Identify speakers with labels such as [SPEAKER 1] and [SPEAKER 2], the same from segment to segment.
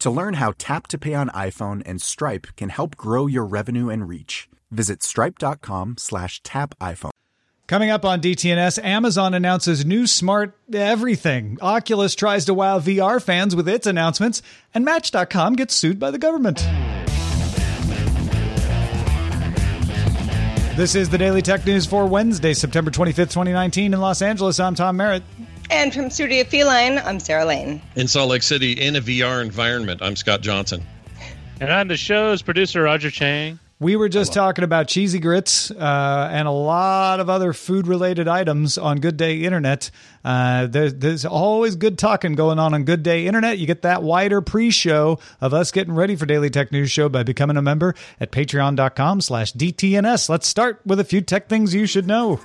[SPEAKER 1] To learn how Tap to Pay on iPhone and Stripe can help grow your revenue and reach, visit stripe.com slash tap iPhone.
[SPEAKER 2] Coming up on DTNS, Amazon announces new smart everything. Oculus tries to wow VR fans with its announcements, and Match.com gets sued by the government. This is the Daily Tech News for Wednesday, September 25th, 2019, in Los Angeles. I'm Tom Merritt.
[SPEAKER 3] And from Studio Feline, I'm Sarah Lane.
[SPEAKER 4] In Salt Lake City, in a VR environment, I'm Scott Johnson.
[SPEAKER 5] And on the show's producer, Roger Chang.
[SPEAKER 2] We were just talking about cheesy grits uh, and a lot of other food related items on Good Day Internet. Uh, there's, there's always good talking going on on Good Day Internet. You get that wider pre show of us getting ready for Daily Tech News Show by becoming a member at patreon.com slash DTNS. Let's start with a few tech things you should know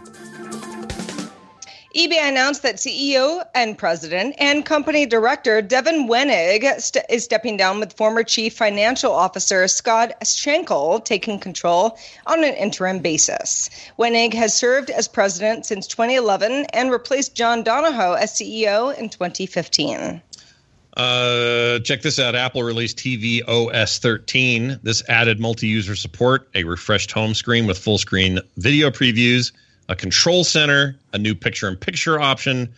[SPEAKER 3] eBay announced that CEO and president and company director Devin Wenig st- is stepping down with former chief financial officer Scott Schenkel taking control on an interim basis. Wenig has served as president since 2011 and replaced John Donahoe as CEO in 2015.
[SPEAKER 4] Uh, check this out. Apple released tvOS 13. This added multi user support, a refreshed home screen with full screen video previews, a control center, a new picture in picture option,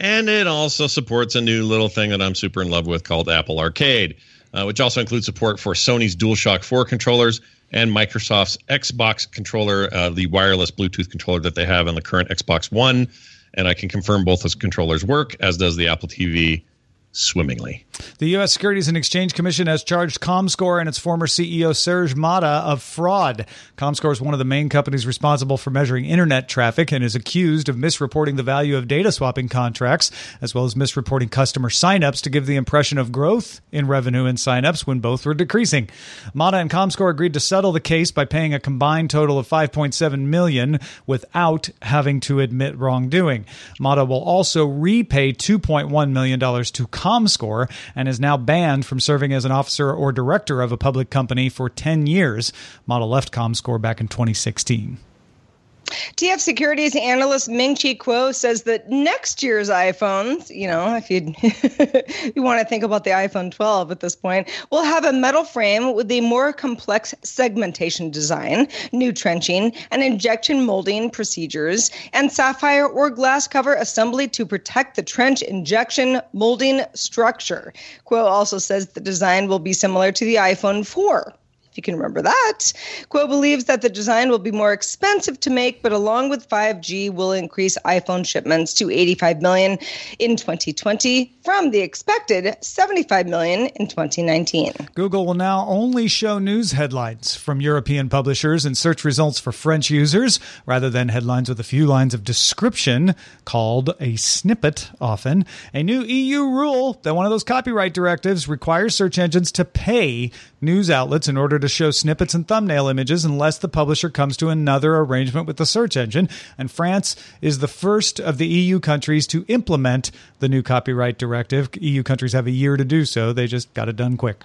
[SPEAKER 4] and it also supports a new little thing that I'm super in love with called Apple Arcade, uh, which also includes support for Sony's DualShock 4 controllers and Microsoft's Xbox controller, uh, the wireless Bluetooth controller that they have on the current Xbox One. And I can confirm both those controllers work, as does the Apple TV swimmingly.
[SPEAKER 2] The U.S. Securities and Exchange Commission has charged ComScore and its former CEO Serge Matta of fraud. ComScore is one of the main companies responsible for measuring internet traffic and is accused of misreporting the value of data swapping contracts, as well as misreporting customer signups to give the impression of growth in revenue and signups when both were decreasing. Matta and ComScore agreed to settle the case by paying a combined total of 5.7 million without having to admit wrongdoing. Matta will also repay 2.1 million dollars to ComScore and is now banned from serving as an officer or director of a public company for 10 years. Model left ComScore back in 2016.
[SPEAKER 3] TF Securities analyst Ming Chi Kuo says that next year's iPhones, you know, if you you want to think about the iPhone 12 at this point, will have a metal frame with a more complex segmentation design, new trenching and injection molding procedures, and sapphire or glass cover assembly to protect the trench injection molding structure. Kuo also says the design will be similar to the iPhone 4 if you can remember that. Kuo believes that the design will be more expensive to make, but along with 5G, will increase iPhone shipments to 85 million in 2020 from the expected 75 million in 2019.
[SPEAKER 2] Google will now only show news headlines from European publishers and search results for French users rather than headlines with a few lines of description called a snippet often. A new EU rule that one of those copyright directives requires search engines to pay news outlets in order to show snippets and thumbnail images unless the publisher comes to another arrangement with the search engine. And France is the first of the EU countries to implement the new copyright directive. EU countries have a year to do so. They just got it done quick.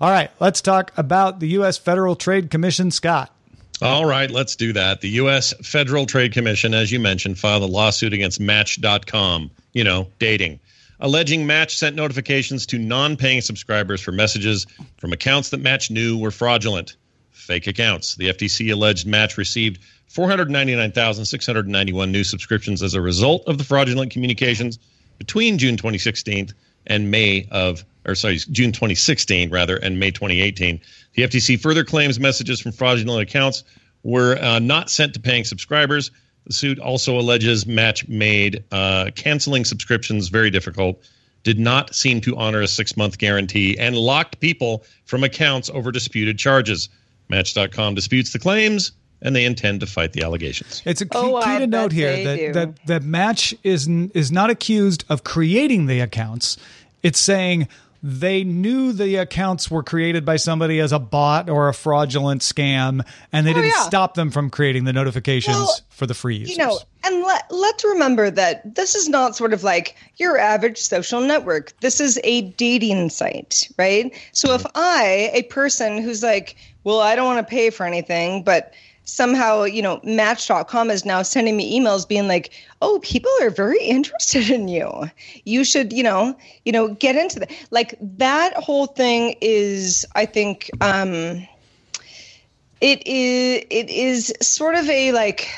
[SPEAKER 2] All right, let's talk about the U.S. Federal Trade Commission, Scott.
[SPEAKER 4] All right, let's do that. The U.S. Federal Trade Commission, as you mentioned, filed a lawsuit against Match.com, you know, dating, alleging Match sent notifications to non paying subscribers for messages from accounts that Match knew were fraudulent, fake accounts. The FTC alleged Match received 499,691 new subscriptions as a result of the fraudulent communications between June 2016 and May of or sorry, June 2016 rather, and May 2018. The FTC further claims messages from fraudulent accounts were uh, not sent to paying subscribers. The suit also alleges Match made uh, canceling subscriptions very difficult, did not seem to honor a six month guarantee, and locked people from accounts over disputed charges. Match.com disputes the claims and they intend to fight the allegations.
[SPEAKER 2] It's a key,
[SPEAKER 3] Oh,
[SPEAKER 2] key to note here that,
[SPEAKER 3] do.
[SPEAKER 2] that that Match is is not accused of creating the accounts. It's saying they knew the accounts were created by somebody as a bot or a fraudulent scam, and they
[SPEAKER 3] Oh,
[SPEAKER 2] didn't
[SPEAKER 3] yeah.
[SPEAKER 2] stop them from creating the notifications
[SPEAKER 3] Well,
[SPEAKER 2] for the free users.
[SPEAKER 3] You know, and let, let's remember that this is not sort of like your average social network. This is a dating site, right? So if mm. I, a person who's like, well, I don't want to pay for anything, but somehow, you know, match.com is now sending me emails being like, oh, people are very interested in you. You should, you know, you know, get into that. Like that whole thing is, I think, um, it is it is sort of a like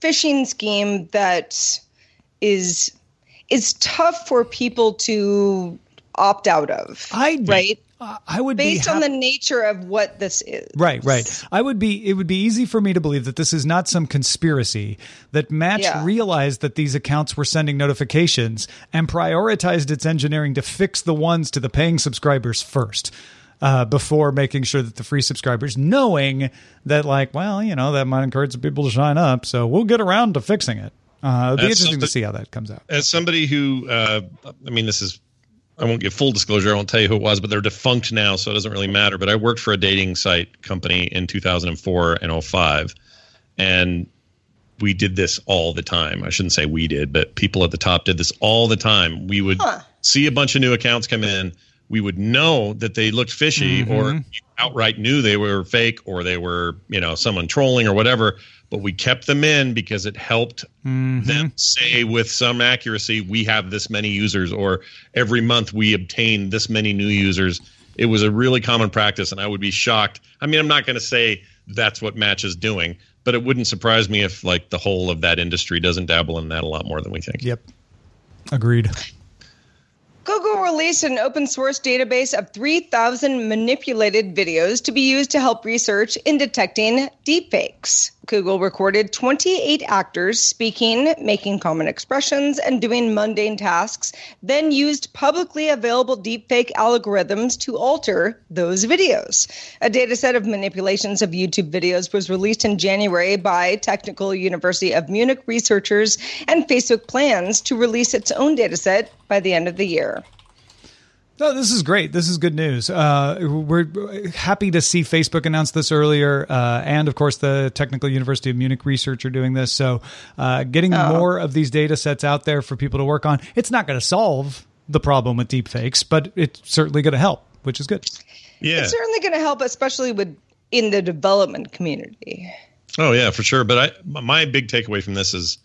[SPEAKER 3] phishing scheme that is is tough for people to opt out of.
[SPEAKER 2] I
[SPEAKER 3] right
[SPEAKER 2] I would be
[SPEAKER 3] based
[SPEAKER 2] be
[SPEAKER 3] on the nature of what this is.
[SPEAKER 2] Right, right. I would be it would be easy for me to believe that this is not some conspiracy that Match
[SPEAKER 3] Yeah.
[SPEAKER 2] realized that these accounts were sending notifications and prioritized its engineering to fix the ones to the paying subscribers first. Uh, before making sure that the free subscribers, knowing that, like, well, you know, that might encourage some people to sign up, so we'll get around to fixing it. Uh, it'll be
[SPEAKER 4] That's
[SPEAKER 2] interesting to see how that comes out.
[SPEAKER 4] As somebody who, uh, I mean, this is, I won't give full disclosure. I won't tell you who it was, but they're defunct now, so it doesn't really matter. But I worked for a dating site company in 2004 and 05, and we did this all the time. I shouldn't say we did, but people at the top did this all the time. We would
[SPEAKER 3] Huh.
[SPEAKER 4] see a bunch of new accounts come in. We would know that they looked fishy or mm-hmm. outright knew they were fake or they were, you know, someone trolling or whatever. But we kept them in because it helped mm-hmm. them say with some accuracy, we have this many users, or every month we obtain this many new users. It was a really common practice, and I would be shocked. I mean, I'm not going to say that's what Match is doing, but it wouldn't surprise me if like the whole of that industry doesn't dabble in that a lot more than we think.
[SPEAKER 2] Yep. Agreed.
[SPEAKER 3] Google released an open source database of 3,000 manipulated videos to be used to help research in detecting deepfakes. Google recorded 28 actors speaking, making common expressions, and doing mundane tasks, then used publicly available deepfake algorithms to alter those videos. A data set of manipulations of YouTube videos was released in January by Technical University of Munich researchers, and Facebook plans to release its own data set by the end of the year.
[SPEAKER 2] No, this is great. This is good news. Uh, we're happy to see Facebook announce this earlier, uh, and of course, the Technical University of Munich research are doing this. So, uh, getting more of these data sets out there for people to work on. It's not going to solve the problem with deepfakes, but it's certainly going to help, which is good.
[SPEAKER 4] Yeah.
[SPEAKER 3] It's certainly going to help, especially with in the development community.
[SPEAKER 4] Oh yeah, for sure. But I, my big takeaway from this is,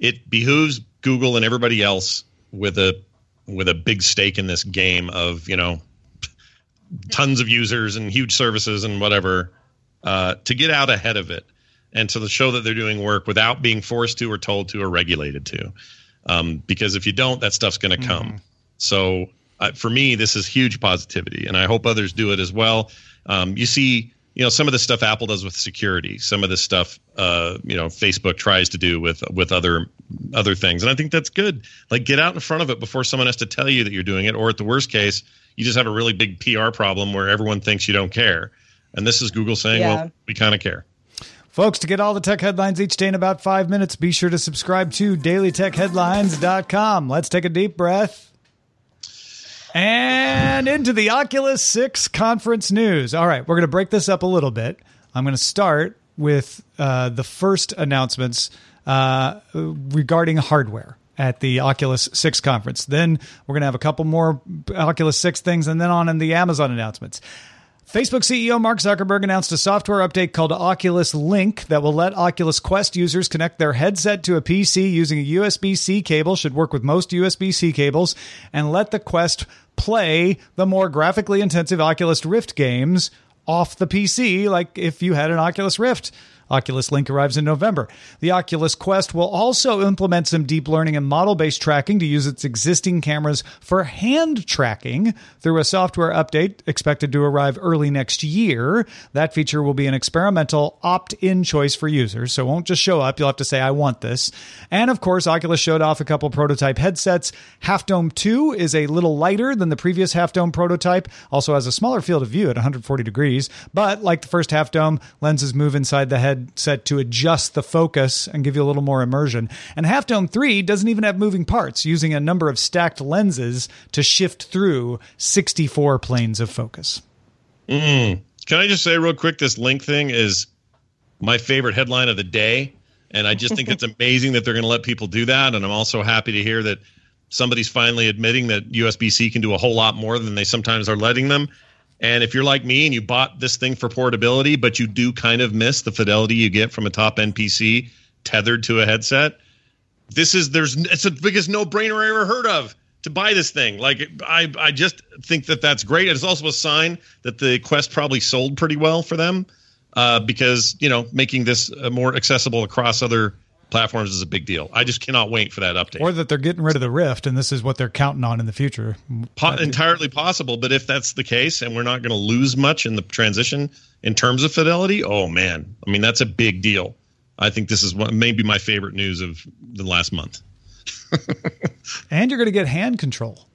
[SPEAKER 4] it behooves Google and everybody else with a with a big stake in this game of you know tons of users and huge services and whatever uh, to get out ahead of it and to show that they're doing work without being forced to or told to or regulated to. Um, because if you don't, that stuff's going to come. So uh, for me, this is huge positivity, and I hope others do it as well. Um, you see, you know, some of the stuff Apple does with security, some of the stuff, uh, you know, Facebook tries to do with with other other things, and I think that's good. Like, get out in front of it before someone has to tell you that you're doing it, or at the worst case, you just have a really big PR problem where everyone thinks you don't care. And this is Google saying,
[SPEAKER 3] Yeah.
[SPEAKER 4] "Well, we kind of care."
[SPEAKER 2] Folks, to get all the tech headlines each day in about five minutes, be sure to subscribe to dailytechheadlines.com. Let's take a deep breath. And into the Oculus 6 conference news. All right, we're going to break this up a little bit. I'm going to start with uh, the first announcements uh, regarding hardware at the Oculus 6 conference. Then we're going to have a couple more Oculus 6 things and then on in the Amazon announcements. Facebook CEO Mark Zuckerberg announced a software update called Oculus Link that will let Oculus Quest users connect their headset to a PC using a USB C cable, should work with most USB C cables, and let the Quest play the more graphically intensive Oculus Rift games off the PC, like if you had an Oculus Rift. Oculus Link arrives in November. The Oculus Quest will also implement some deep learning and model based tracking to use its existing cameras for hand tracking through a software update expected to arrive early next year. That feature will be an experimental opt in choice for users, so it won't just show up. You'll have to say, I want this. And of course, Oculus showed off a couple prototype headsets. Half Dome 2 is a little lighter than the previous Half Dome prototype, also has a smaller field of view at 140 degrees, but like the first Half Dome, lenses move inside the head set to adjust the focus and give you a little more immersion. And Half Dome 3 doesn't even have moving parts, using a number of stacked lenses to shift through 64 planes of focus.
[SPEAKER 4] Mm. Can I just say real quick this link thing is my favorite headline of the day. And I just think it's amazing that they're going to let people do that. And I'm also happy to hear that somebody's finally admitting that USB C can do a whole lot more than they sometimes are letting them. And if you're like me and you bought this thing for portability, but you do kind of miss the fidelity you get from a top NPC tethered to a headset, this is there's it's the biggest no brainer I ever heard of to buy this thing. Like I I just think that that's great. It's also a sign that the Quest probably sold pretty well for them uh, because you know making this uh, more accessible across other platforms is a big deal. I just cannot wait for that update.
[SPEAKER 2] Or that they're getting rid of the Rift and this is what they're counting on in the future.
[SPEAKER 4] Po- entirely possible, but if that's the case and we're not going to lose much in the transition in terms of fidelity, oh man, I mean that's a big deal. I think this is what maybe my favorite news of the last month.
[SPEAKER 2] and you're going to get hand control.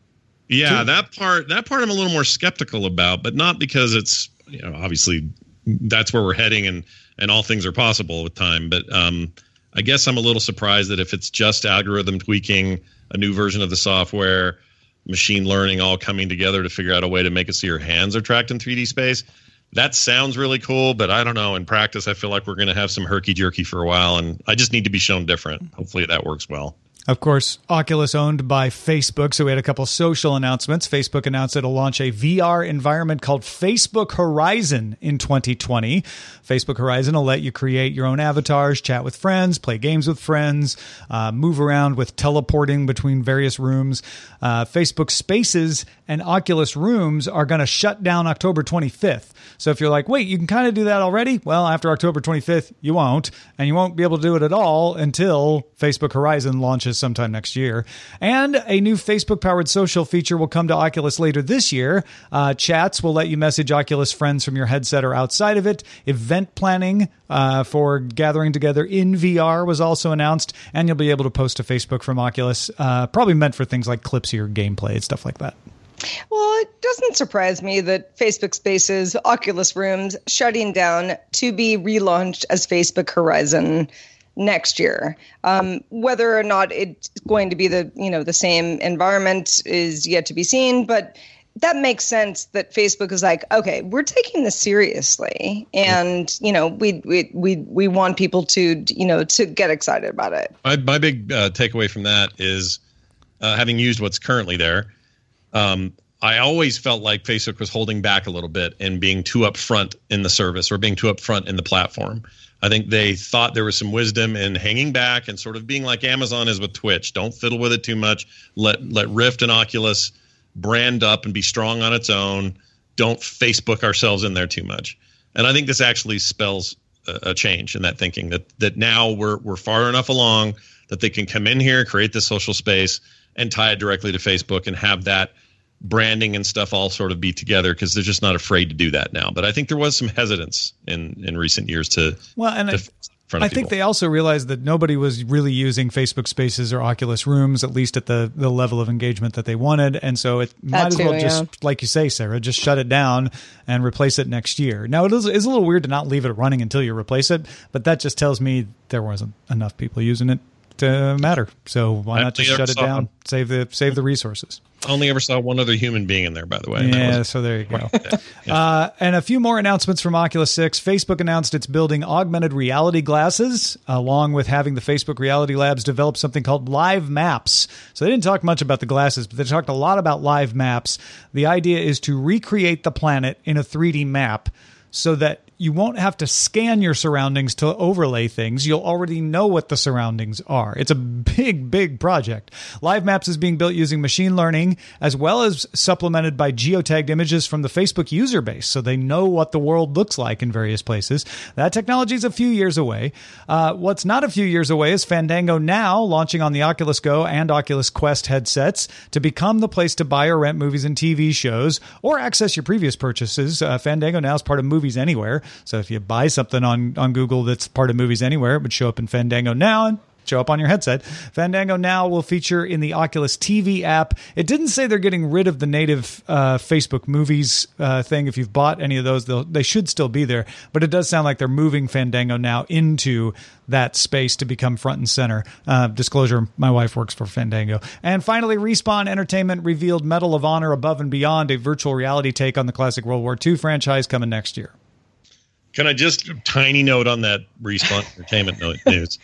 [SPEAKER 4] Yeah, too. that part that part I'm a little more skeptical about, but not because it's you know obviously that's where we're heading and and all things are possible with time, but um I guess I'm a little surprised that if it's just algorithm tweaking, a new version of the software, machine learning all coming together to figure out a way to make it so your hands are tracked in 3D space, that sounds really cool, but I don't know. In practice, I feel like we're going to have some herky jerky for a while, and I just need to be shown different. Hopefully, that works well.
[SPEAKER 2] Of course, Oculus owned by Facebook, so we had a couple social announcements. Facebook announced it'll launch a VR environment called Facebook Horizon in 2020. Facebook Horizon will let you create your own avatars, chat with friends, play games with friends, uh, move around with teleporting between various rooms. Uh, Facebook Spaces and Oculus Rooms are going to shut down October 25th. So if you're like, wait, you can kind of do that already? Well, after October 25th, you won't, and you won't be able to do it at all until Facebook Horizon launches sometime next year. And a new Facebook powered social feature will come to Oculus later this year. Uh, chats will let you message Oculus friends from your headset or outside of it. Event planning uh, for gathering together in VR was also announced, and you'll be able to post to Facebook from Oculus, uh, probably meant for things like clips of your gameplay and stuff like that.
[SPEAKER 3] Well, it doesn't surprise me that Facebook Spaces, Oculus Rooms shutting down to be relaunched as Facebook Horizon next year. Um, whether or not it's going to be the you know the same environment is yet to be seen, but that makes sense that Facebook is like, okay, we're taking this seriously, and you know, we we we we want people to you know to get excited about it.
[SPEAKER 4] My my big uh, takeaway from that is uh, having used what's currently there. Um, I always felt like Facebook was holding back a little bit and being too upfront in the service or being too upfront in the platform. I think they thought there was some wisdom in hanging back and sort of being like Amazon is with Twitch. Don't fiddle with it too much. Let let Rift and Oculus brand up and be strong on its own. Don't Facebook ourselves in there too much. And I think this actually spells a, a change in that thinking that that now we're we're far enough along that they can come in here, create this social space, and tie it directly to Facebook and have that branding and stuff all sort of be together because they're just not afraid to do that now. But I think there was some hesitance in in recent years to
[SPEAKER 2] well, and to I, I think they also realized that nobody was really using Facebook Spaces or Oculus Rooms, at least at the the level of engagement that they wanted, and so it that might too, as well just, like you say, Sarah, just shut it down and replace it next year. Now it is it's a little weird to not leave it running until you replace it, but that just tells me there wasn't enough people using it uh, matter. So why
[SPEAKER 4] I
[SPEAKER 2] not just shut it down?
[SPEAKER 4] one.
[SPEAKER 2] Save the save the resources.
[SPEAKER 4] Only ever saw one other human being in there, by the way.
[SPEAKER 2] Yeah, so there you go. uh, and a few more announcements from Oculus 6. Facebook announced it's building augmented reality glasses, along with having the Facebook Reality Labs develop something called Live Maps. So they didn't talk much about the glasses, but they talked a lot about Live Maps. The idea is to recreate the planet in a 3D map so that you won't have to scan your surroundings to overlay things. You'll already know what the surroundings are. It's a big, big project. Live Maps is being built using machine learning as well as supplemented by geotagged images from the Facebook user base so they know what the world looks like in various places. That technology is a few years away. Uh, what's not a few years away is Fandango Now launching on the Oculus Go and Oculus Quest headsets to become the place to buy or rent movies and TV shows or access your previous purchases. Uh, Fandango Now is part of Movies Anywhere. So if you buy something on, on Google that's part of Movies Anywhere, it would show up in Fandango Now and show up on your headset. Fandango Now will feature in the Oculus TV app. It didn't say they're getting rid of the native uh, Facebook Movies uh, thing. If you've bought any of those, they should still be there. But it does sound like they're moving Fandango Now into that space to become front and center. Uh, disclosure: My wife works for Fandango. And finally, Respawn Entertainment revealed Medal of Honor Above and Beyond, a virtual reality take on the classic World War II franchise coming next year.
[SPEAKER 4] Can I just tiny note on that Respawn Entertainment news?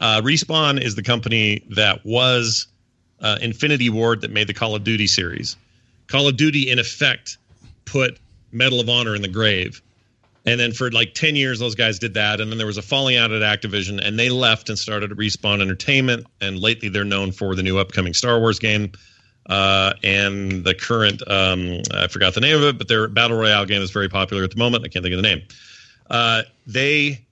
[SPEAKER 4] Uh, Respawn is the company that was uh, Infinity Ward that made the Call of Duty series. Call of Duty, in effect, put Medal of Honor in the grave. And then for like 10 years, those guys did that. And then there was a falling out at Activision, and they left and started Respawn Entertainment. And lately, they're known for the new upcoming Star Wars game uh, and the current, um, I forgot the name of it, but their Battle Royale game is very popular at the moment. I can't think of the name. Uh, they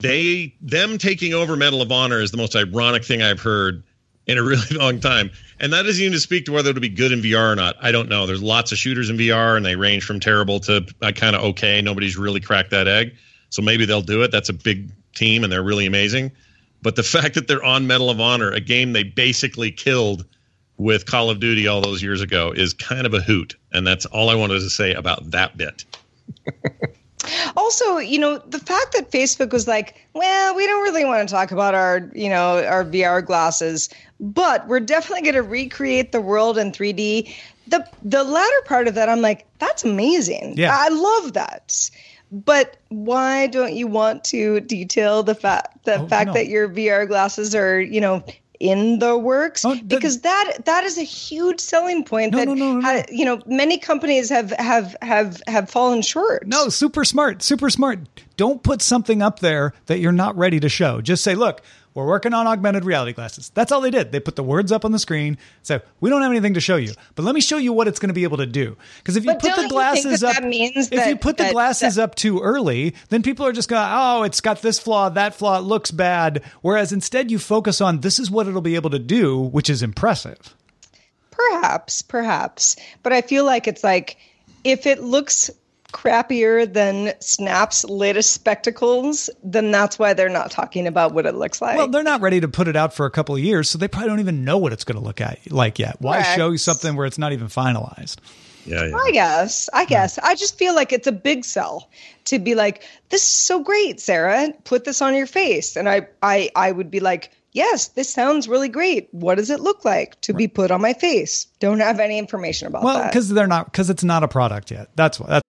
[SPEAKER 4] they them taking over Medal of Honor is the most ironic thing I've heard in a really long time. And that doesn't even speak to whether it'll be good in VR or not. I don't know. There's lots of shooters in VR, and they range from terrible to uh, kind of okay. Nobody's really cracked that egg, so maybe they'll do it. That's a big team, and they're really amazing. But the fact that they're on Medal of Honor, a game they basically killed with Call of Duty all those years ago, is kind of a hoot. And that's all I wanted to say about that bit.
[SPEAKER 3] Also, you know, the fact that Facebook was like, well, we don't really want to talk about our, you know, our VR glasses, but we're definitely going to recreate the world in 3D. The the latter part of that, I'm like, that's amazing.
[SPEAKER 2] Yeah.
[SPEAKER 3] I love that. But why don't you want to detail the fact the
[SPEAKER 2] Oh,
[SPEAKER 3] fact that your VR glasses are, you know, in the works?
[SPEAKER 2] Oh, the-
[SPEAKER 3] because that that is a huge selling point
[SPEAKER 2] No,
[SPEAKER 3] that
[SPEAKER 2] no,
[SPEAKER 3] ha- you know many companies have have have have fallen short.
[SPEAKER 2] No, super smart, super smart. Don't put something up there that you're not ready to show. Just say, look, we're working on augmented reality glasses. That's all they did. They put the words up on the screen. So we don't have anything to show you, but let me show you what it's going to be able to do. Because if you
[SPEAKER 3] But
[SPEAKER 2] put the glasses
[SPEAKER 3] that
[SPEAKER 2] up,
[SPEAKER 3] that means
[SPEAKER 2] if you put the glasses up too early, then people are just going, oh, it's got this flaw, that flaw, it looks bad. Whereas instead you focus on this is what it'll be able to do, which is impressive.
[SPEAKER 3] Perhaps, perhaps. But I feel like it's like if it looks crappier than Snap's latest spectacles, then that's why they're not talking about what it looks like.
[SPEAKER 2] Well, they're not ready to put it out for a couple of years, so they probably don't even know what it's going to look at like yet. Why
[SPEAKER 3] Correct.
[SPEAKER 2] show you something where it's not even finalized?
[SPEAKER 4] Yeah, yeah.
[SPEAKER 3] I guess. I guess. I just feel like it's a big sell to be like, this is so great, Sarah. Put this on your face. And I I I would be like, yes, this sounds really great. What does it look like to be put on my face? Don't have any information about
[SPEAKER 2] Well,
[SPEAKER 3] that.
[SPEAKER 2] because they're not because it's not a product yet. That's why. That's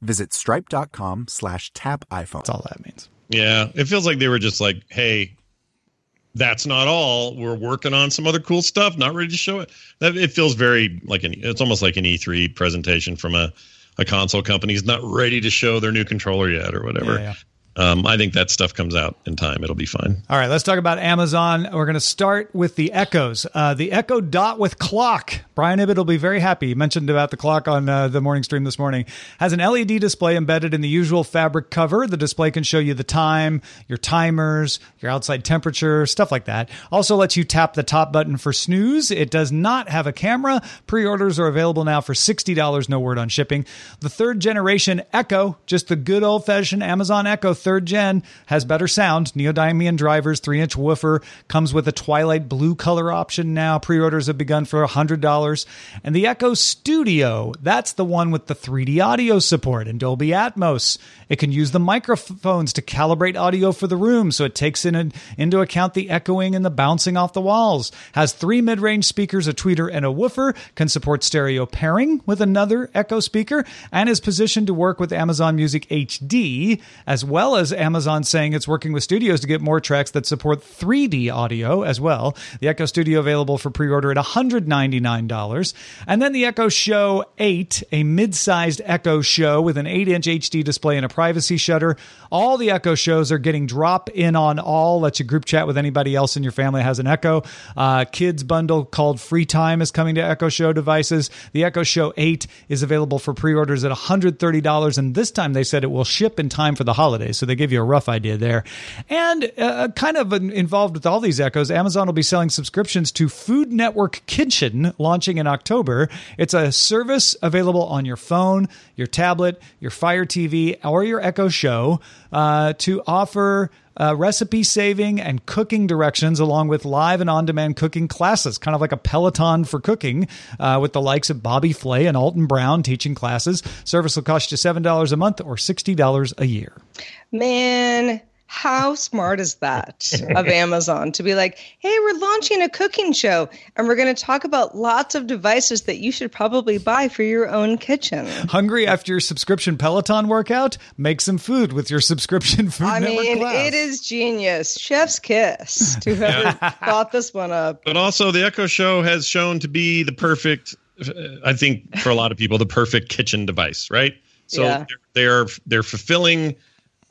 [SPEAKER 1] visit stripe.com slash tap iPhone.
[SPEAKER 2] That's all that means.
[SPEAKER 4] Yeah, it feels like they were just like, hey, that's not all. We're working on some other cool stuff. Not ready to show it. That it feels very like an. It's almost like an E3 presentation from a a console company. Is not ready to show their new controller yet or whatever.
[SPEAKER 2] Yeah, yeah.
[SPEAKER 4] Um, I think that stuff comes out in time. It'll be fine.
[SPEAKER 2] All right, let's talk about Amazon. We're going to start with the Echoes. Uh, the Echo Dot with clock. Brian Ibbott will be very happy. He mentioned about the clock on uh, the morning stream this morning. Has an LED display embedded in the usual fabric cover. The display can show you the time, your timers, your outside temperature, stuff like that. Also lets you tap the top button for snooze. It does not have a camera. Pre-orders are available now for $60, no word on shipping. The third generation Echo, just the good old-fashioned Amazon Echo third gen, has better sound. Neodymium drivers, 3-inch woofer, comes with a twilight blue color option now. Pre-orders have begun for $100. And the Echo Studio, that's the one with the 3D audio support and Dolby Atmos. It can use the microphones to calibrate audio for the room, so it takes in into account the echoing and the bouncing off the walls. Has three mid-range speakers, a tweeter, and a woofer. Can support stereo pairing with another Echo speaker, and is positioned to work with Amazon Music HD, as well as Amazon saying it's working with studios to get more tracks that support 3D audio as well. The Echo Studio available for pre-order at $199. And then the Echo Show 8, a mid-sized Echo Show with an 8-inch HD display and a privacy shutter. All the Echo shows are getting drop in on all. Let you group chat with anybody else in your family that has an Echo. Uh, kids bundle called Free Time is coming to Echo Show devices. The Echo Show 8 is available for pre-orders at $130, and this time they said it will ship in time for the holidays. So they give you a rough idea there. And uh, kind of involved with all these Echoes, Amazon will be selling subscriptions to Food Network Kitchen launching in October. It's a service available on your phone, your tablet, your Fire TV, or your Echo Show uh, to offer uh, recipe saving and cooking directions, along with live and on demand cooking classes, kind of like a Peloton for cooking, uh, with the likes of Bobby Flay and Alton Brown teaching classes. Service will cost you $7 a month or $60 a year.
[SPEAKER 3] Man, how smart is that of Amazon to be like, hey, we're launching a cooking show and we're going to talk about lots of devices that you should probably buy for your own kitchen.
[SPEAKER 2] Hungry after your subscription Peloton workout? Make some food with your subscription food
[SPEAKER 3] I
[SPEAKER 2] network
[SPEAKER 3] mean,
[SPEAKER 2] class.
[SPEAKER 3] it is genius. Chef's kiss to whoever thought this one up.
[SPEAKER 4] But also, the Echo Show has shown to be the perfect, I think, for a lot of people, the perfect kitchen device, right? So
[SPEAKER 3] Yeah.
[SPEAKER 4] they're they're fulfilling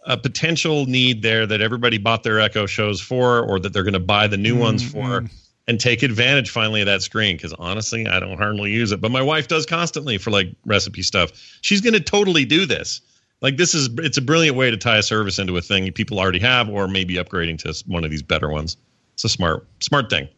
[SPEAKER 4] a potential need there that everybody bought their Echo shows for, or that they're going to buy the new ones for, and take advantage finally of that screen. Because honestly, I don't hardly use it, but my wife does constantly for like recipe stuff. She's going to totally do this. Like this is it's a brilliant way to tie a service into a thing people already have, or maybe upgrading to one of these better ones. It's a smart smart thing.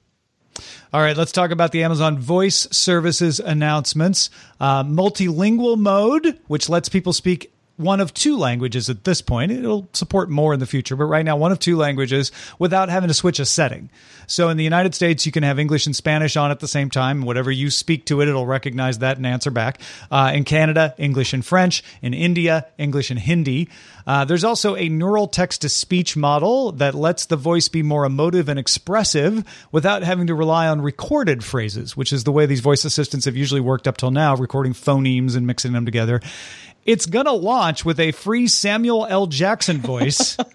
[SPEAKER 2] All right, let's talk about the Amazon Voice Services announcements. Uh, multilingual mode, which lets people speak one of two languages at this point. It'll support more in the future, but right now, one of two languages without having to switch a setting. So in the United States, you can have English and Spanish on at the same time. Whatever you speak to it, it'll recognize that and answer back. Uh, in Canada, English and French. In India, English and Hindi. Uh, there's also a neural text to speech model that lets the voice be more emotive and expressive without having to rely on recorded phrases, which is the way these voice assistants have usually worked up till now, recording phonemes and mixing them together. It's going to launch with a free Samuel L. Jackson voice.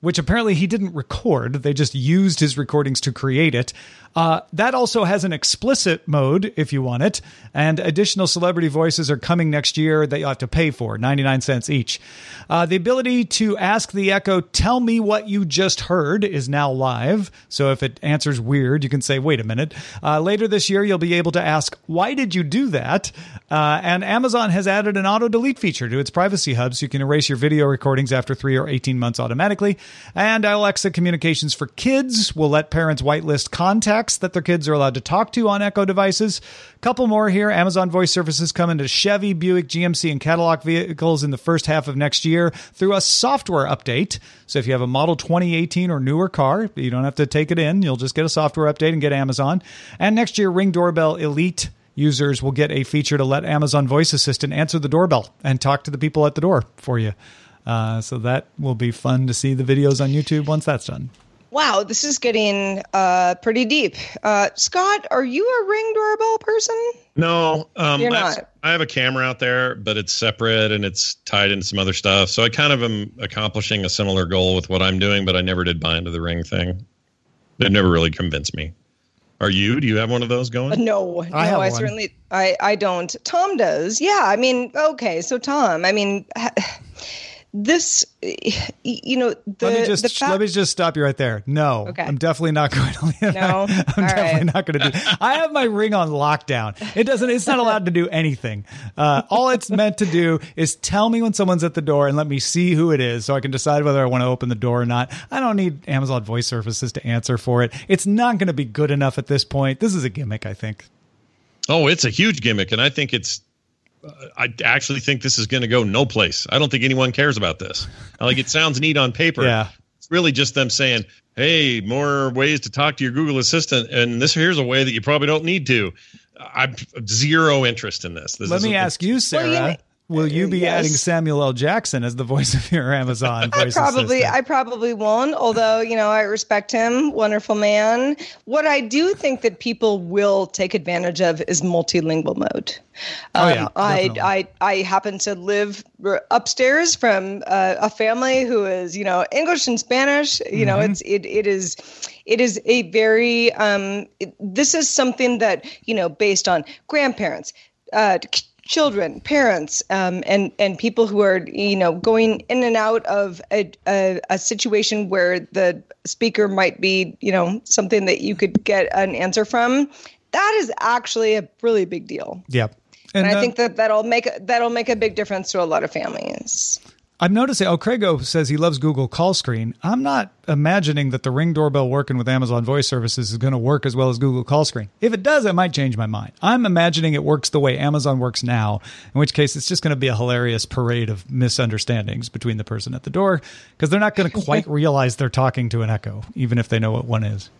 [SPEAKER 2] which apparently he didn't record. They just used his recordings to create it. Uh, that also has an explicit mode if you want it, and additional celebrity voices are coming next year that you'll have to pay for, 99 cents each. Uh, the ability to ask the Echo, tell me what you just heard, is now live. So if it answers weird, you can say, wait a minute. Uh, later this year, you'll be able to ask, why did you do that? Uh, and Amazon has added an auto delete feature to its privacy hub so you can erase your video recordings after three or 18 months automatically. And Alexa Communications for Kids will let parents whitelist contacts that their kids are allowed to talk to on Echo devices. Couple more here. Amazon Voice Services come into Chevy, Buick, GMC, and Cadillac vehicles in the first half of next year through a software update. So if you have a Model 2018 or newer car, you don't have to take it in. You'll just get a software update and get Amazon. And next year, Ring Doorbell Elite users will get a feature to let Amazon Voice Assistant answer the doorbell and talk to the people at the door for you. Uh, so that will be fun to see the videos on YouTube once that's done.
[SPEAKER 3] Wow, this is getting uh, pretty deep. Uh, Scott, are you a ring doorbell person?
[SPEAKER 4] No, um,
[SPEAKER 3] You're
[SPEAKER 4] I,
[SPEAKER 3] not.
[SPEAKER 4] I have a camera out there, but it's separate and it's tied into some other stuff. So I kind of am accomplishing a similar goal with what I'm doing, but I never did buy into the ring thing. It never really convinced me. Are you? Do you have one of those
[SPEAKER 3] Uh,
[SPEAKER 4] going?
[SPEAKER 3] no,
[SPEAKER 2] I
[SPEAKER 3] no, I
[SPEAKER 2] one.
[SPEAKER 3] certainly, I, I don't. Tom does. Yeah, I mean, okay, so Tom, I mean, this, you know, the
[SPEAKER 2] let me just
[SPEAKER 3] the fact-
[SPEAKER 2] let me just stop you right there. No,
[SPEAKER 3] Okay.
[SPEAKER 2] I'm definitely not going to.
[SPEAKER 3] No?
[SPEAKER 2] I'm
[SPEAKER 3] All
[SPEAKER 2] definitely
[SPEAKER 3] right.
[SPEAKER 2] not going to do. I have my ring on lockdown. It doesn't. It's not allowed to do anything. Uh, all it's meant to do is tell me when someone's at the door and let me see who it is, so I can decide whether I want to open the door or not. I don't need Amazon Voice Services to answer for it. It's not going to be good enough at this point. This is a gimmick, I think.
[SPEAKER 4] Oh, it's a huge gimmick, and I think it's. Uh, I actually think this is going to go no place. I don't think anyone cares about this. Like it sounds neat on paper.
[SPEAKER 2] Yeah.
[SPEAKER 4] It's really just them saying, "Hey, more ways to talk to your Google Assistant, and this here's a way that you probably don't need to." I'm zero interest in this. this
[SPEAKER 2] Let me
[SPEAKER 4] a-
[SPEAKER 2] ask you, Sarah.
[SPEAKER 3] you know-
[SPEAKER 2] will you be
[SPEAKER 3] Yes.
[SPEAKER 2] adding Samuel L. Jackson as the voice of your Amazon
[SPEAKER 3] I probably
[SPEAKER 2] assistant?
[SPEAKER 3] I probably won't, although, you know, I respect him, wonderful man. What I do think that people will take advantage of is multilingual mode.
[SPEAKER 2] Oh, yeah,
[SPEAKER 3] I,
[SPEAKER 2] definitely.
[SPEAKER 3] I I happen to live upstairs from uh, a family who is, you know, English and Spanish. You know,
[SPEAKER 2] Mm-hmm.
[SPEAKER 3] it's it it is it is a very um it- this is something that, you know, based on grandparents, uh children parents um, and and people who are you know going in and out of a, a, a situation where the speaker might be you know something that you could get an answer from that is actually a really big deal
[SPEAKER 2] Yep.
[SPEAKER 3] and,
[SPEAKER 2] uh,
[SPEAKER 3] i think that that'll make that'll make a big difference to a lot of families
[SPEAKER 2] I'm noticing. Oh, Craigo says he loves Google Call Screen. I'm not imagining that the Ring doorbell working with Amazon Voice Services is going to work as well as Google Call Screen. If it does, it might change my mind. I'm imagining it works the way Amazon works now, in which case it's just going to be a hilarious parade of misunderstandings between the person at the door because they're not going to quite realize they're talking to an Echo, even if they know what one is.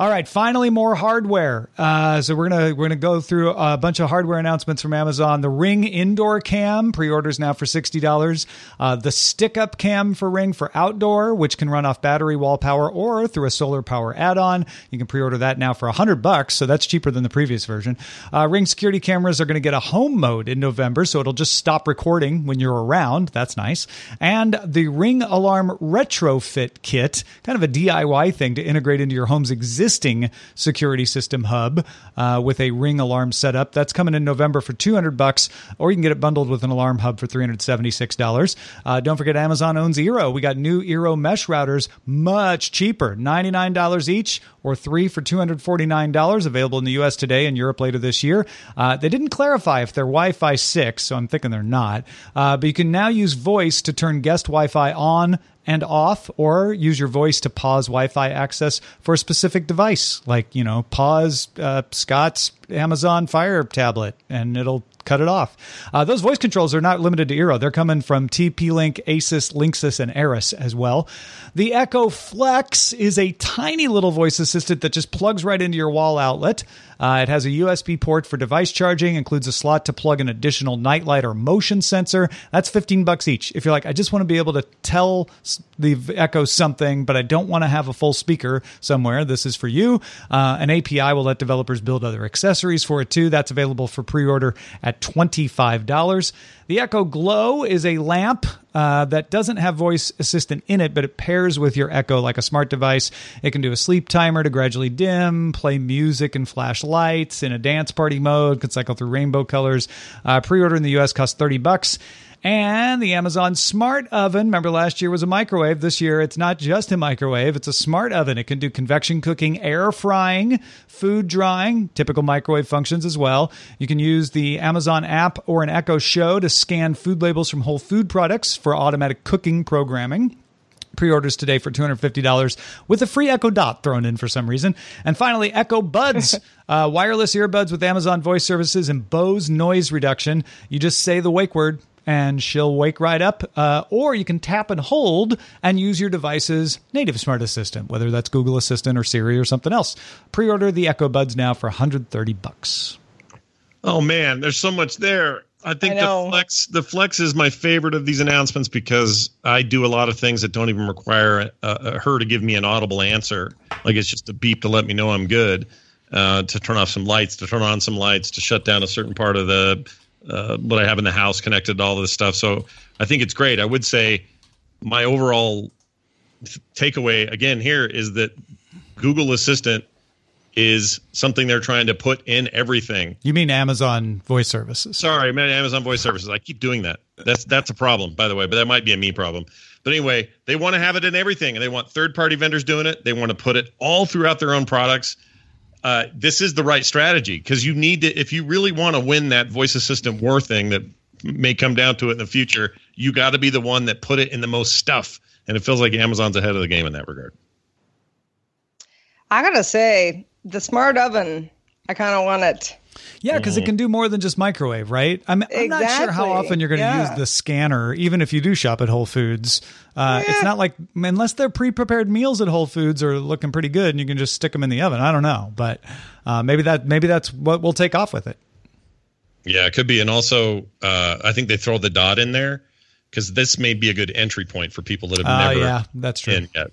[SPEAKER 2] All right, finally, more hardware. Uh, so we're gonna we're gonna go through a bunch of hardware announcements from Amazon. The Ring indoor cam pre-orders now for sixty dollars. Uh, the stick-up cam for Ring for outdoor, which can run off battery, wall power, or through a solar power add-on. You can pre-order that now for hundred bucks, so that's cheaper than the previous version. Uh, Ring security cameras are going to get a home mode in November, so it'll just stop recording when you're around. That's nice. And the Ring Alarm retrofit kit, kind of a DIY thing to integrate into your home's existing security system hub uh, with a Ring alarm setup. That's coming in November for 200 bucks, or you can get it bundled with an alarm hub for $376. Uh, don't forget Amazon owns Eero. We got new Eero mesh routers, much cheaper, $99 each or three for $249, available in the US today and Europe later this year. Uh, they didn't clarify if they're Wi Fi 6, so I'm thinking they're not. Uh, but you can now use voice to turn guest Wi Fi on and off, or use your voice to pause Wi Fi access for a specific device, like, you know, pause uh, Scott's Amazon Fire tablet, and it'll cut it off. Uh, those voice controls are not limited to Eero. They're coming from TP Link, Asus, Linksys, and Arris as well. The Echo Flex is a tiny little voice assistant that just plugs right into your wall outlet. Uh, it has a USB port for device charging, includes a slot to plug an additional nightlight or motion sensor. That's 15 bucks each. If you're like, I just want to be able to tell the Echo something, but I don't want to have a full speaker somewhere, this is for you. Uh, an API will let developers build other accessories for it too. That's available for pre order at $25. The Echo Glow is a lamp uh, that doesn't have voice assistant in it, but it pairs with your Echo like a smart device. It can do a sleep timer to gradually dim, play music and flash lights in a dance party mode, can cycle through rainbow colors. Uh, pre-order in the U.S. costs thirty bucks. And the Amazon Smart Oven. Remember, last year was a microwave. This year, it's not just a microwave, it's a smart oven. It can do convection cooking, air frying, food drying, typical microwave functions as well. You can use the Amazon app or an Echo Show to scan food labels from whole food products for automatic cooking programming pre-orders today for $250 with a free echo dot thrown in for some reason and finally echo buds uh, wireless earbuds with amazon voice services and bose noise reduction you just say the wake word and she'll wake right up. Uh, or you can tap and hold and use your device's native smart assistant, whether that's Google Assistant or Siri or something else. Pre-order the Echo Buds now for 130 bucks.
[SPEAKER 4] Oh man, there's so much there. I think
[SPEAKER 3] I
[SPEAKER 4] the flex the flex is my favorite of these announcements because I do a lot of things that don't even require uh, uh, her to give me an audible answer. Like it's just a beep to let me know I'm good. Uh, to turn off some lights, to turn on some lights, to shut down a certain part of the uh, what I have in the house connected to all this stuff. So I think it's great. I would say my overall takeaway again here is that Google Assistant is something they're trying to put in everything.
[SPEAKER 2] You mean Amazon voice services?
[SPEAKER 4] Sorry, I meant Amazon Voice Services. I keep doing that. That's that's a problem, by the way, but that might be a me problem. But anyway, they want to have it in everything, and they want third-party vendors doing it. They want to put it all throughout their own products. Uh, this is the right strategy because you need to, if you really want to win that voice assistant war thing that may come down to it in the future, you got to be the one that put it in the most stuff. And it feels like Amazon's ahead of the game in that regard.
[SPEAKER 3] I gotta say, the smart oven, I kind of want it.
[SPEAKER 2] Yeah, because it can do more than just microwave, right? I'm, I'm not sure how often you're going to
[SPEAKER 3] Yeah.
[SPEAKER 2] use the scanner, even if you do shop at Whole Foods. Uh, It's not like unless they're pre-prepared meals at Whole Foods are looking pretty good, and you can just stick them in the oven. I don't know, but uh, maybe that maybe that's what we'll take off with it.
[SPEAKER 4] Yeah, it could be. And also, uh, I think they throw the dot in there because this may be a good entry point for people that have
[SPEAKER 2] Uh,
[SPEAKER 4] never
[SPEAKER 2] yeah, that's true.
[SPEAKER 4] yet.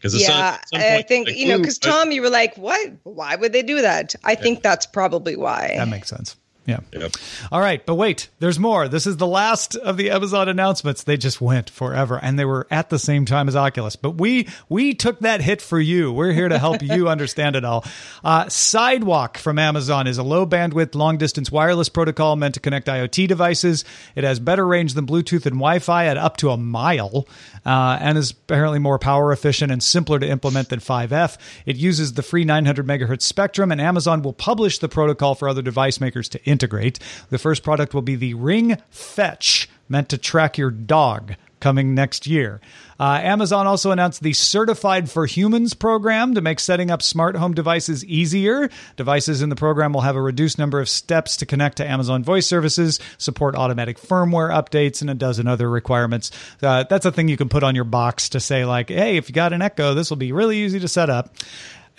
[SPEAKER 4] Because
[SPEAKER 3] Yeah, I think you know, because Tom, you were like, "What? Why would they do that?" I think that's probably why.
[SPEAKER 2] That makes sense. Yeah.
[SPEAKER 4] Yep.
[SPEAKER 2] All right, but wait, there's more. This is the last of the Amazon announcements. They just went forever and they were at the same time as Oculus. But we we took that hit for you. We're here to help you understand it all. Uh, Sidewalk from Amazon is a low bandwidth, long distance wireless protocol meant to connect IoT devices. It has better range than Bluetooth and Wi-Fi at up to a mile, uh, and is apparently more power efficient and simpler to implement than 5F. It uses the free 900 megahertz spectrum, and Amazon will publish the protocol for other device makers to integrate. The first product will be the Ring Fetch, meant to track your dog. Coming next year. Uh, Amazon also announced the Certified for Humans program to make setting up smart home devices easier. Devices in the program will have a reduced number of steps to connect to Amazon voice services, support automatic firmware updates, and a dozen other requirements. Uh, that's a thing you can put on your box to say, like, hey, if you got an Echo, this will be really easy to set up.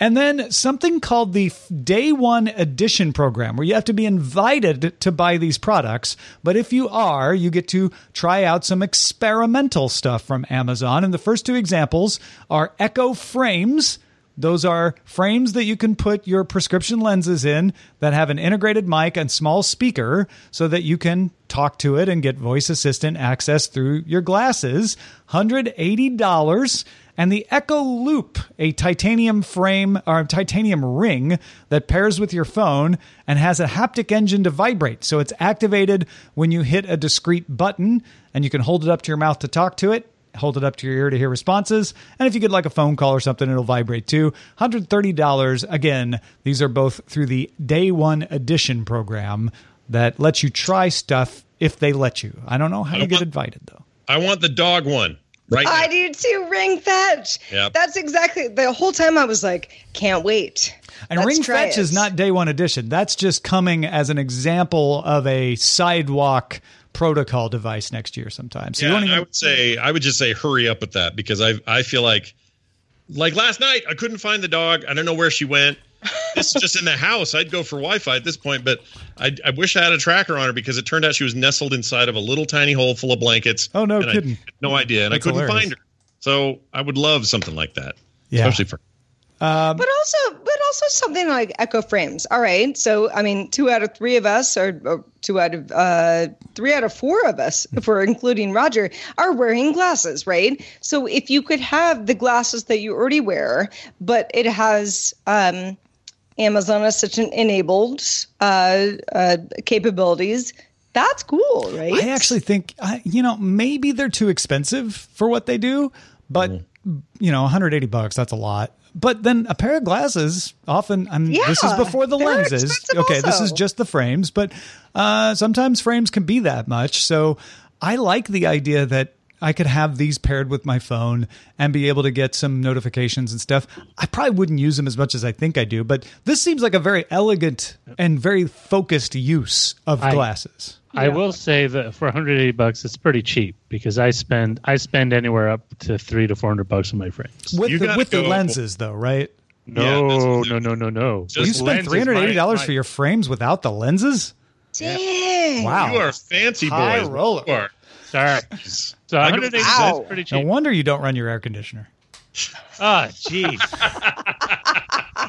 [SPEAKER 2] And then something called the Day One Edition program, where you have to be invited to buy these products. But if you are, you get to try out some experimental stuff from Amazon. And the first two examples are Echo Frames. Those are frames that you can put your prescription lenses in that have an integrated mic and small speaker so that you can talk to it and get voice assistant access through your glasses. $180 and the Echo Loop, a titanium frame or titanium ring that pairs with your phone and has a haptic engine to vibrate. So it's activated when you hit a discrete button and you can hold it up to your mouth to talk to it. Hold it up to your ear to hear responses. And if you get like a phone call or something, it'll vibrate too. $130. Again, these are both through the Day One Edition program that lets you try stuff if they let you. I don't know how you get invited though.
[SPEAKER 4] I want the dog one right
[SPEAKER 3] I
[SPEAKER 4] now.
[SPEAKER 3] do too. Ring fetch.
[SPEAKER 4] Yep.
[SPEAKER 3] That's exactly the whole time. I was like, "Can't wait."
[SPEAKER 2] And
[SPEAKER 3] Let's
[SPEAKER 2] Ring Fetch
[SPEAKER 3] it.
[SPEAKER 2] is not day one edition. That's just coming as an example of a sidewalk protocol device next year sometime. So you
[SPEAKER 4] yeah,
[SPEAKER 2] won't even
[SPEAKER 4] I would say I would just say hurry up with that because I I feel like like last night I couldn't find the dog. I don't know where she went. This is just in the house. I'd go for Wi-Fi at this point, but I, I wish I had a tracker on her because it turned out she was nestled inside of a little tiny hole full of blankets.
[SPEAKER 2] Oh, no
[SPEAKER 4] and I
[SPEAKER 2] kidding.
[SPEAKER 4] had no idea, and
[SPEAKER 2] That's
[SPEAKER 4] I couldn't
[SPEAKER 2] hilarious.
[SPEAKER 4] find her. So I would love something like that,
[SPEAKER 2] Yeah.
[SPEAKER 4] especially for
[SPEAKER 2] Um,
[SPEAKER 3] but also, but also something like Echo Frames. All right, so I mean, two out of three of us, or, or two out of uh, three out of four of us, if we're including Roger, are wearing glasses, right? So if you could have the glasses that you already wear, but it has um, Amazon Assistant enabled uh, uh, capabilities. That's cool, right?
[SPEAKER 2] I actually think, uh, you know, maybe they're too expensive for what they do, but, you know, 180 bucks, that's a lot. But then a pair of glasses, often, I mean, this is before the lenses.
[SPEAKER 3] expensive
[SPEAKER 2] Okay, this is just the frames, but uh, sometimes frames can be that much. So I like the idea that I could have these paired with my phone and be able to get some notifications and stuff. I probably wouldn't use them as much as I think I do, but this seems like a very elegant and very focused use of
[SPEAKER 5] I-
[SPEAKER 2] glasses.
[SPEAKER 5] I will say that for 180 bucks, it's pretty cheap because I spend I spend anywhere up to three to 400 bucks on my frames.
[SPEAKER 2] With
[SPEAKER 4] You
[SPEAKER 2] the,
[SPEAKER 4] gotta
[SPEAKER 2] with the lenses, though, right?
[SPEAKER 5] No,
[SPEAKER 4] Yeah,
[SPEAKER 5] no, no, no, no.
[SPEAKER 4] Just
[SPEAKER 2] you spend three hundred eighty dollars for your frames without the lenses.
[SPEAKER 3] Dang.
[SPEAKER 2] Wow,
[SPEAKER 4] You are fancy
[SPEAKER 2] High
[SPEAKER 4] boys.
[SPEAKER 2] roller.
[SPEAKER 4] You are.
[SPEAKER 5] Sorry. So
[SPEAKER 4] I
[SPEAKER 5] 180
[SPEAKER 3] Wow.
[SPEAKER 5] is pretty
[SPEAKER 2] No wonder you don't run your air conditioner.
[SPEAKER 5] Ah, jeez.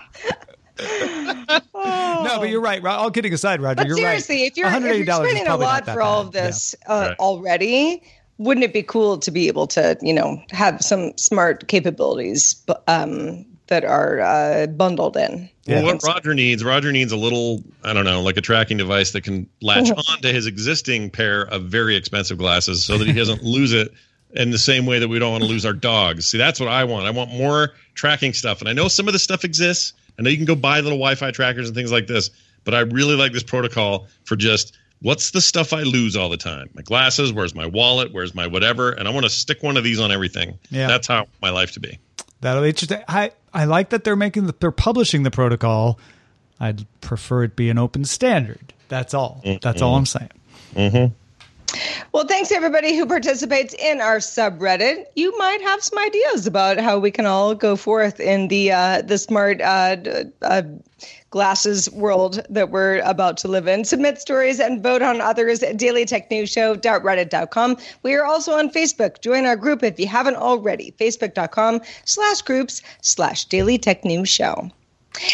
[SPEAKER 2] No, but you're right. All kidding aside, Roger,
[SPEAKER 3] But
[SPEAKER 2] you're
[SPEAKER 3] seriously,
[SPEAKER 2] right.
[SPEAKER 3] if you're, if you're spending a lot
[SPEAKER 2] that
[SPEAKER 3] for all of this
[SPEAKER 2] Yeah.
[SPEAKER 3] uh,
[SPEAKER 4] Right.
[SPEAKER 3] already, wouldn't it be cool to be able to, you know, have some smart capabilities um, that are uh, bundled in?
[SPEAKER 2] Yeah.
[SPEAKER 4] Well, what Roger needs, Roger needs a little, I don't know, like a tracking device that can latch onto his existing pair of very expensive glasses so that he doesn't lose it in the same way that we don't want to lose our dogs. See, that's what I want. I want more tracking stuff. And I know some of this stuff exists. I know you can go buy little Wi Fi trackers and things like this, but I really like this protocol for just what's the stuff I lose all the time? My glasses, where's my wallet, where's my whatever? And I want to stick one of these on everything.
[SPEAKER 2] Yeah.
[SPEAKER 4] That's how I want my life to be.
[SPEAKER 2] That'll be interesting. I, I like that they're making the, they're publishing the protocol. I'd prefer it be an open standard. That's all. That's all mm-hmm. I'm saying. Mm-hmm.
[SPEAKER 3] Well, thanks everybody who participates in our subreddit. You might have some ideas about how we can all go forth in the uh, the smart uh, uh, glasses world that we're about to live in. Submit stories and vote on others at dailytechnewsshow.reddit.com. We are also on Facebook. Join our group if you haven't already. Facebook.com slash groups slash Daily Tech News Show.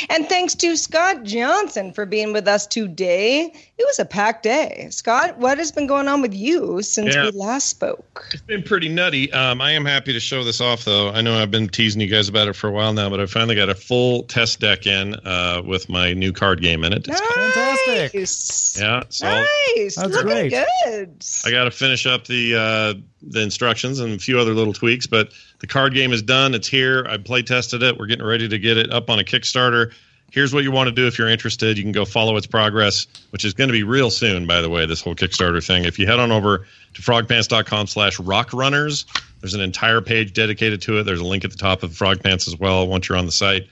[SPEAKER 3] And thanks to Scott Johnson for being with us today. It was a packed day. Scott, what has been going on with you since
[SPEAKER 4] Yeah.
[SPEAKER 3] we last spoke?
[SPEAKER 4] It's been pretty nutty. Um, I am happy to show this off, though. I know I've been teasing you guys about it for a while now, but I finally got a full test deck in uh, with my new card game in it. It's
[SPEAKER 2] Fantastic.
[SPEAKER 3] Nice.
[SPEAKER 4] Yeah, so
[SPEAKER 3] Nice.
[SPEAKER 2] That's
[SPEAKER 3] Looking
[SPEAKER 2] great.
[SPEAKER 3] good.
[SPEAKER 4] I got to finish up the uh, the instructions and a few other little tweaks, but the card game is done. It's here. I play tested it. We're getting ready to get it up on a Kickstarter. Here's what you want to do if you're interested. You can go follow its progress, which is going to be real soon, by the way, this whole Kickstarter thing. If you head on over to frogpants.com slash rockrunners, there's an entire page dedicated to it. There's a link at the top of Frog Pants as well once you're on the site.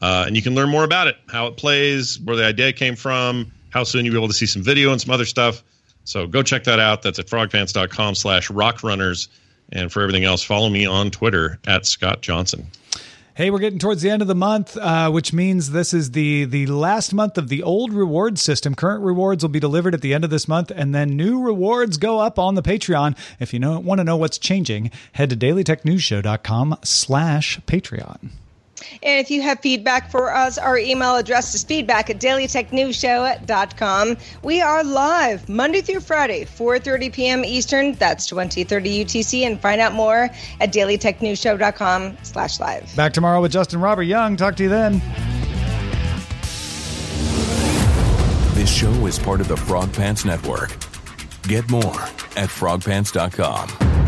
[SPEAKER 4] Uh, and you can learn more about it, how it plays, where the idea came from, how soon you'll be able to see some video and some other stuff. So go check that out. That's at frogpants.com slash rockrunners. And for everything else, follow me on Twitter at Scott Johnson.
[SPEAKER 2] Hey, we're getting towards the end of the month, uh, which means this is the the last month of the old reward system. Current rewards will be delivered at the end of this month, and then new rewards go up on the Patreon. If you know, want to know what's changing, head to dailytechnewsshow.com slash Patreon.
[SPEAKER 3] And if you have feedback for us, our email address is feedback at dailytechnewsshow.com. We are live Monday through Friday, 4.30 p.m. Eastern. That's 2030 UTC. And find out more at dailytechnewsshow.com slash live.
[SPEAKER 2] Back tomorrow with Justin Robert Young. Talk to you then.
[SPEAKER 6] This show is part of the Frog Pants Network. Get more at frogpants.com.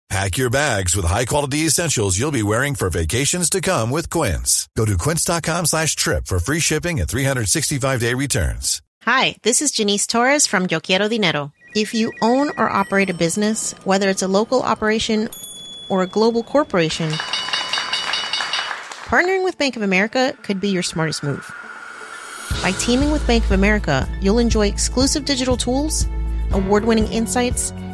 [SPEAKER 7] Pack your bags with high-quality essentials you'll be wearing for vacations to come with Quince. Go to quince.com slash trip for free shipping and 365-day returns.
[SPEAKER 8] Hi, this is Janice Torres from Yo Quiero Dinero. If you own or operate a business, whether it's a local operation or a global corporation, Partnering with Bank of America could be your smartest move. By teaming with Bank of America, you'll enjoy exclusive digital tools, award winning insights,